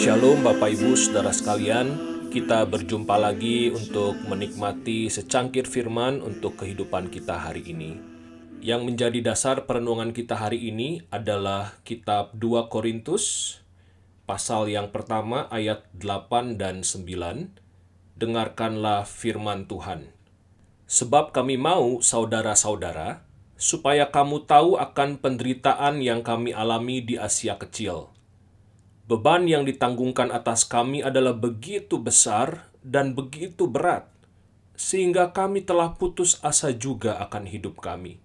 Shalom Bapak Ibu Saudara sekalian, kita berjumpa lagi untuk menikmati secangkir firman untuk kehidupan kita hari ini. Yang menjadi dasar perenungan kita hari ini adalah kitab 2 Korintus pasal yang pertama ayat 8 dan 9. Dengarkanlah firman Tuhan. Sebab kami mau, saudara-saudara, supaya kamu tahu akan penderitaan yang kami alami di Asia Kecil. Beban yang ditanggungan atas kami adalah begitu besar dan begitu berat, sehingga kami telah putus asa juga akan hidup kami.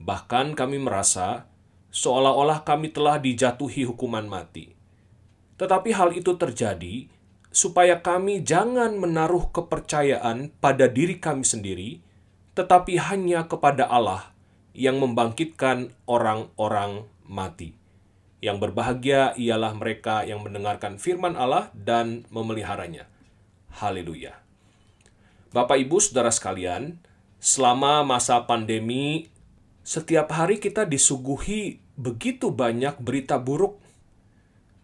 Bahkan kami merasa seolah-olah kami telah dijatuhi hukuman mati. Tetapi hal itu terjadi supaya kami jangan menaruh kepercayaan pada diri kami sendiri, tetapi hanya kepada Allah yang membangkitkan orang-orang mati. Yang berbahagia ialah mereka yang mendengarkan firman Allah dan memeliharanya. Haleluya. Bapak Ibu Saudara sekalian, selama masa pandemi setiap hari kita disuguhi begitu banyak berita buruk.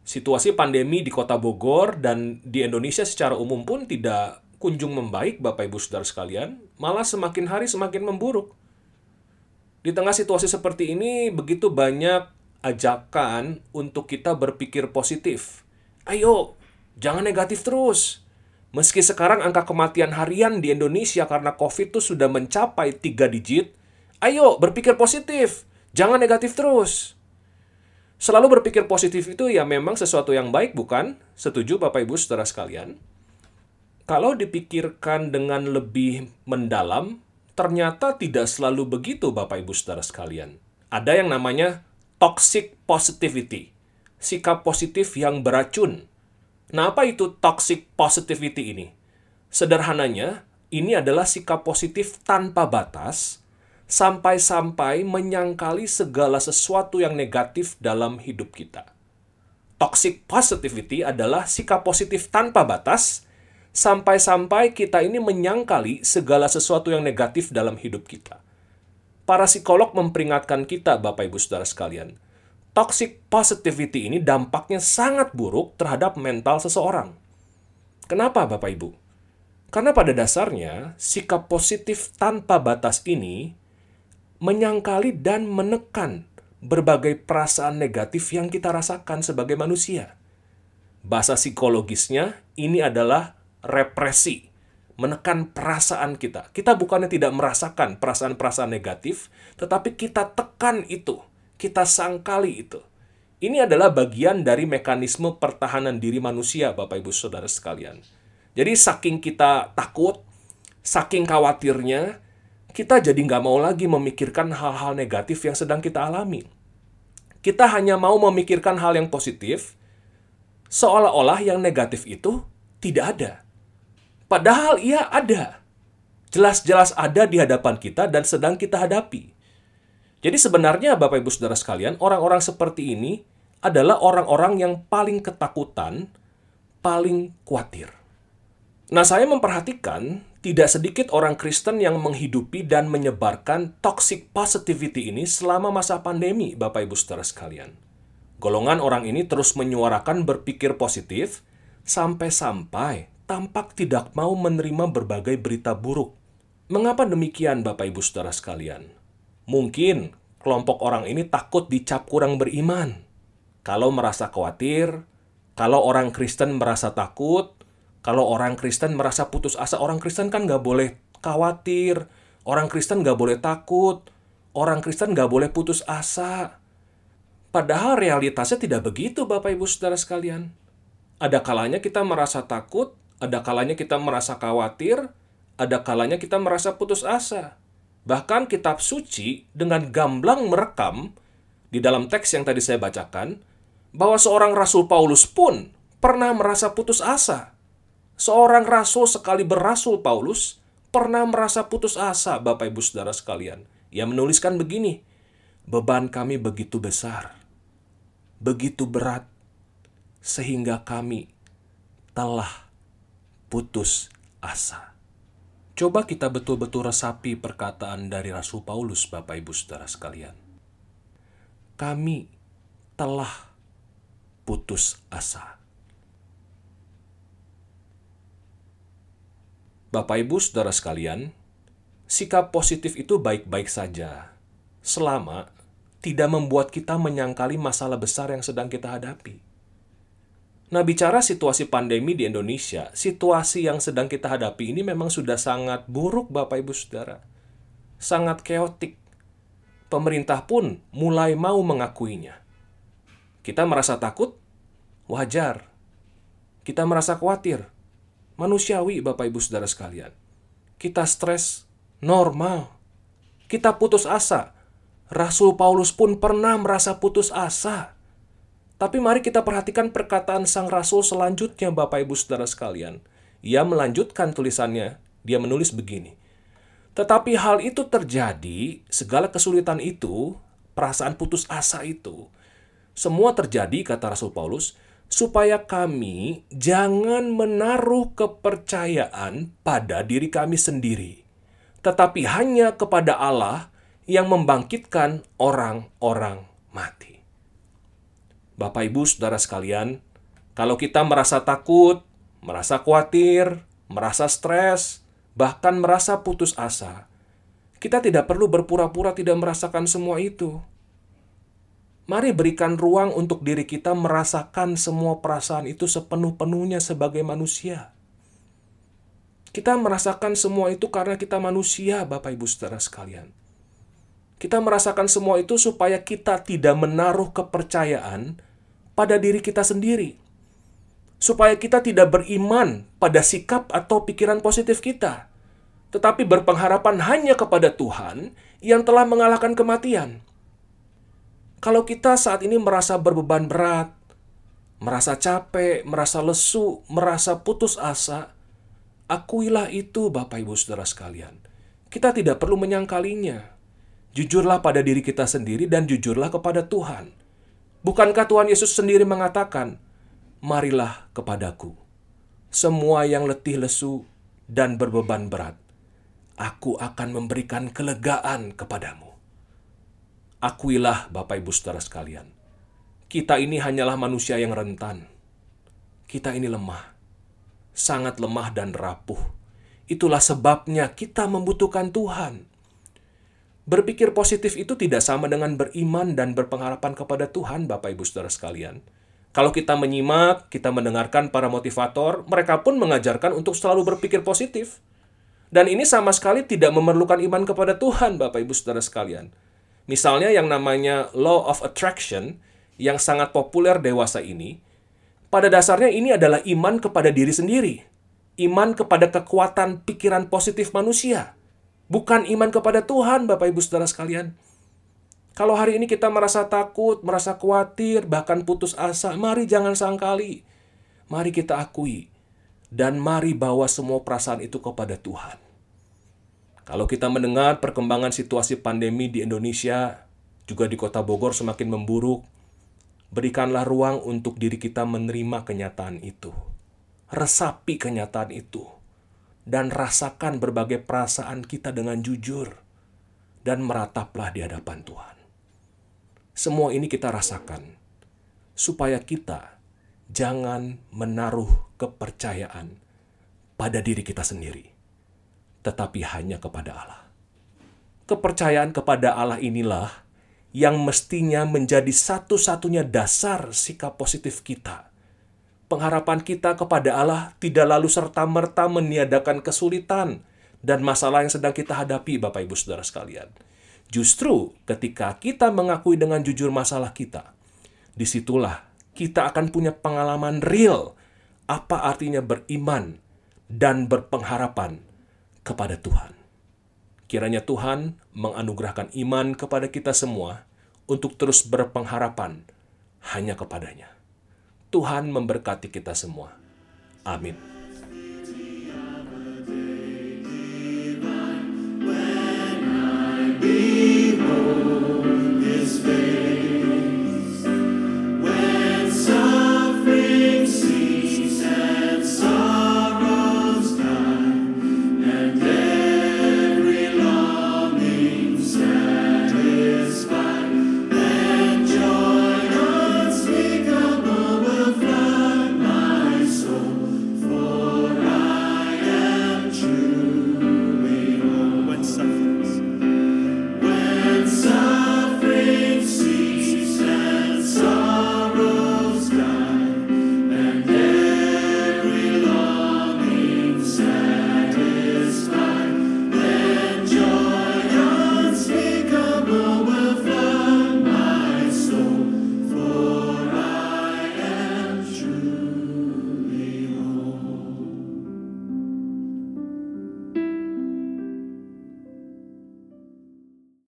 Situasi pandemi di Kota Bogor dan di Indonesia secara umum pun tidak kunjung membaik Bapak Ibu Saudara sekalian, malah semakin hari semakin memburuk. Di tengah situasi seperti ini begitu banyak ajakan untuk kita berpikir positif. Ayo, jangan negatif terus. Meski sekarang angka kematian harian di Indonesia karena COVID itu sudah mencapai 3 digit, ayo berpikir positif. Jangan negatif terus. Selalu berpikir positif itu ya memang sesuatu yang baik, bukan? Setuju Bapak Ibu Saudara sekalian? Kalau dipikirkan dengan lebih mendalam, ternyata tidak selalu begitu Bapak Ibu Saudara sekalian. Ada yang namanya toxic positivity, sikap positif yang beracun. Nah, apa itu toxic positivity ini? Sederhananya, ini adalah sikap positif tanpa batas, sampai-sampai menyangkali segala sesuatu yang negatif dalam hidup kita. Toxic positivity adalah sikap positif tanpa batas, sampai-sampai kita ini menyangkali segala sesuatu yang negatif dalam hidup kita. Para psikolog memperingatkan kita, Bapak Ibu Saudara sekalian, toxic positivity ini dampaknya sangat buruk terhadap mental seseorang. Kenapa, Bapak Ibu? Karena pada dasarnya, sikap positif tanpa batas ini menyangkali dan menekan berbagai perasaan negatif yang kita rasakan sebagai manusia. Bahasa psikologisnya ini adalah represi, menekan perasaan kita. Kita bukannya tidak merasakan perasaan-perasaan negatif, tetapi kita tekan itu, kita sangkali itu. Ini adalah bagian dari mekanisme pertahanan diri manusia, Bapak Ibu Saudara sekalian. Jadi saking kita takut, saking khawatirnya, kita jadi nggak mau lagi memikirkan hal-hal negatif yang sedang kita alami. Kita hanya mau memikirkan hal yang positif, seolah-olah yang negatif itu tidak ada. Padahal ia ada. Jelas-jelas ada di hadapan kita dan sedang kita hadapi. Jadi sebenarnya Bapak Ibu Saudara sekalian, orang-orang seperti ini adalah orang-orang yang paling ketakutan, paling khawatir. Nah, saya memperhatikan tidak sedikit orang Kristen yang menghidupi dan menyebarkan toxic positivity ini selama masa pandemi, Bapak Ibu Saudara sekalian. Golongan orang ini terus menyuarakan berpikir positif sampai-sampai tampak tidak mau menerima berbagai berita buruk. Mengapa demikian, Bapak Ibu Saudara sekalian? Mungkin kelompok orang ini takut dicap kurang beriman. Kalau merasa khawatir, kalau orang Kristen merasa takut, kalau orang Kristen merasa putus asa, orang Kristen kan nggak boleh khawatir, orang Kristen nggak boleh takut, orang Kristen nggak boleh putus asa. Padahal realitasnya tidak begitu, Bapak Ibu Saudara sekalian. Ada kalanya kita merasa takut, ada kalanya kita merasa khawatir, ada kalanya kita merasa putus asa. Bahkan kitab suci dengan gamblang merekam di dalam teks yang tadi saya bacakan, bahwa seorang Rasul Paulus pun pernah merasa putus asa Seorang rasul sekali berasul Paulus pernah merasa putus asa, Bapak Ibu Saudara sekalian. Ia menuliskan begini, beban kami begitu besar, begitu berat, sehingga kami telah putus asa. Coba kita betul-betul resapi perkataan dari Rasul Paulus, Bapak Ibu Saudara sekalian. Kami telah putus asa. Bapak Ibu Saudara sekalian, sikap positif itu baik-baik saja selama tidak membuat kita menyangkali masalah besar yang sedang kita hadapi. Nah, bicara situasi pandemi di Indonesia, situasi yang sedang kita hadapi ini memang sudah sangat buruk, Bapak Ibu Saudara. Sangat keotik. Pemerintah pun mulai mau mengakuinya. Kita merasa takut? Wajar. Kita merasa khawatir? manusiawi Bapak Ibu Saudara sekalian. Kita stres normal. Kita putus asa. Rasul Paulus pun pernah merasa putus asa. Tapi mari kita perhatikan perkataan sang rasul selanjutnya Bapak Ibu Saudara sekalian. Ia melanjutkan tulisannya, dia menulis begini. Tetapi hal itu terjadi, segala kesulitan itu, perasaan putus asa itu, semua terjadi, kata Rasul Paulus, supaya kami jangan menaruh kepercayaan pada diri kami sendiri, tetapi hanya kepada Allah yang membangkitkan orang-orang mati. Bapak, ibu, saudara sekalian, kalau kita merasa takut, merasa khawatir, merasa stres, bahkan merasa putus asa, kita tidak perlu berpura-pura tidak merasakan semua itu. Mari berikan ruang untuk diri kita merasakan semua perasaan itu sepenuh-penuhnya sebagai manusia. Kita merasakan semua itu karena kita manusia, Bapak Ibu Saudara sekalian. Kita merasakan semua itu supaya kita tidak menaruh kepercayaan pada diri kita sendiri. Supaya kita tidak beriman pada sikap atau pikiran positif kita, tetapi berpengharapan hanya kepada Tuhan yang telah mengalahkan kematian. Kalau kita saat ini merasa berbeban berat, merasa capek, merasa lesu, merasa putus asa, akuilah itu Bapak Ibu Saudara sekalian. Kita tidak perlu menyangkalinya. Jujurlah pada diri kita sendiri dan jujurlah kepada Tuhan. Bukankah Tuhan Yesus sendiri mengatakan, Marilah kepadaku, semua yang letih lesu dan berbeban berat, aku akan memberikan kelegaan kepadamu. Akuilah Bapak Ibu Saudara sekalian, kita ini hanyalah manusia yang rentan. Kita ini lemah, sangat lemah dan rapuh. Itulah sebabnya kita membutuhkan Tuhan. Berpikir positif itu tidak sama dengan beriman dan berpengharapan kepada Tuhan, Bapak Ibu Saudara sekalian. Kalau kita menyimak, kita mendengarkan para motivator, mereka pun mengajarkan untuk selalu berpikir positif. Dan ini sama sekali tidak memerlukan iman kepada Tuhan, Bapak Ibu Saudara sekalian. Misalnya yang namanya law of attraction yang sangat populer dewasa ini, pada dasarnya ini adalah iman kepada diri sendiri. Iman kepada kekuatan pikiran positif manusia. Bukan iman kepada Tuhan, Bapak Ibu Saudara sekalian. Kalau hari ini kita merasa takut, merasa khawatir, bahkan putus asa, mari jangan sangkali. Mari kita akui. Dan mari bawa semua perasaan itu kepada Tuhan. Kalau kita mendengar perkembangan situasi pandemi di Indonesia, juga di kota Bogor semakin memburuk, berikanlah ruang untuk diri kita menerima kenyataan itu. Resapi kenyataan itu. Dan rasakan berbagai perasaan kita dengan jujur. Dan merataplah di hadapan Tuhan. Semua ini kita rasakan. Supaya kita jangan menaruh kepercayaan pada diri kita sendiri tetapi hanya kepada Allah. Kepercayaan kepada Allah inilah yang mestinya menjadi satu-satunya dasar sikap positif kita. Pengharapan kita kepada Allah tidak lalu serta-merta meniadakan kesulitan dan masalah yang sedang kita hadapi, Bapak Ibu Saudara sekalian. Justru ketika kita mengakui dengan jujur masalah kita, di situlah kita akan punya pengalaman real apa artinya beriman dan berpengharapan kepada Tuhan. Kiranya Tuhan menganugerahkan iman kepada kita semua untuk terus berpengharapan hanya kepadanya. Tuhan memberkati kita semua. Amin.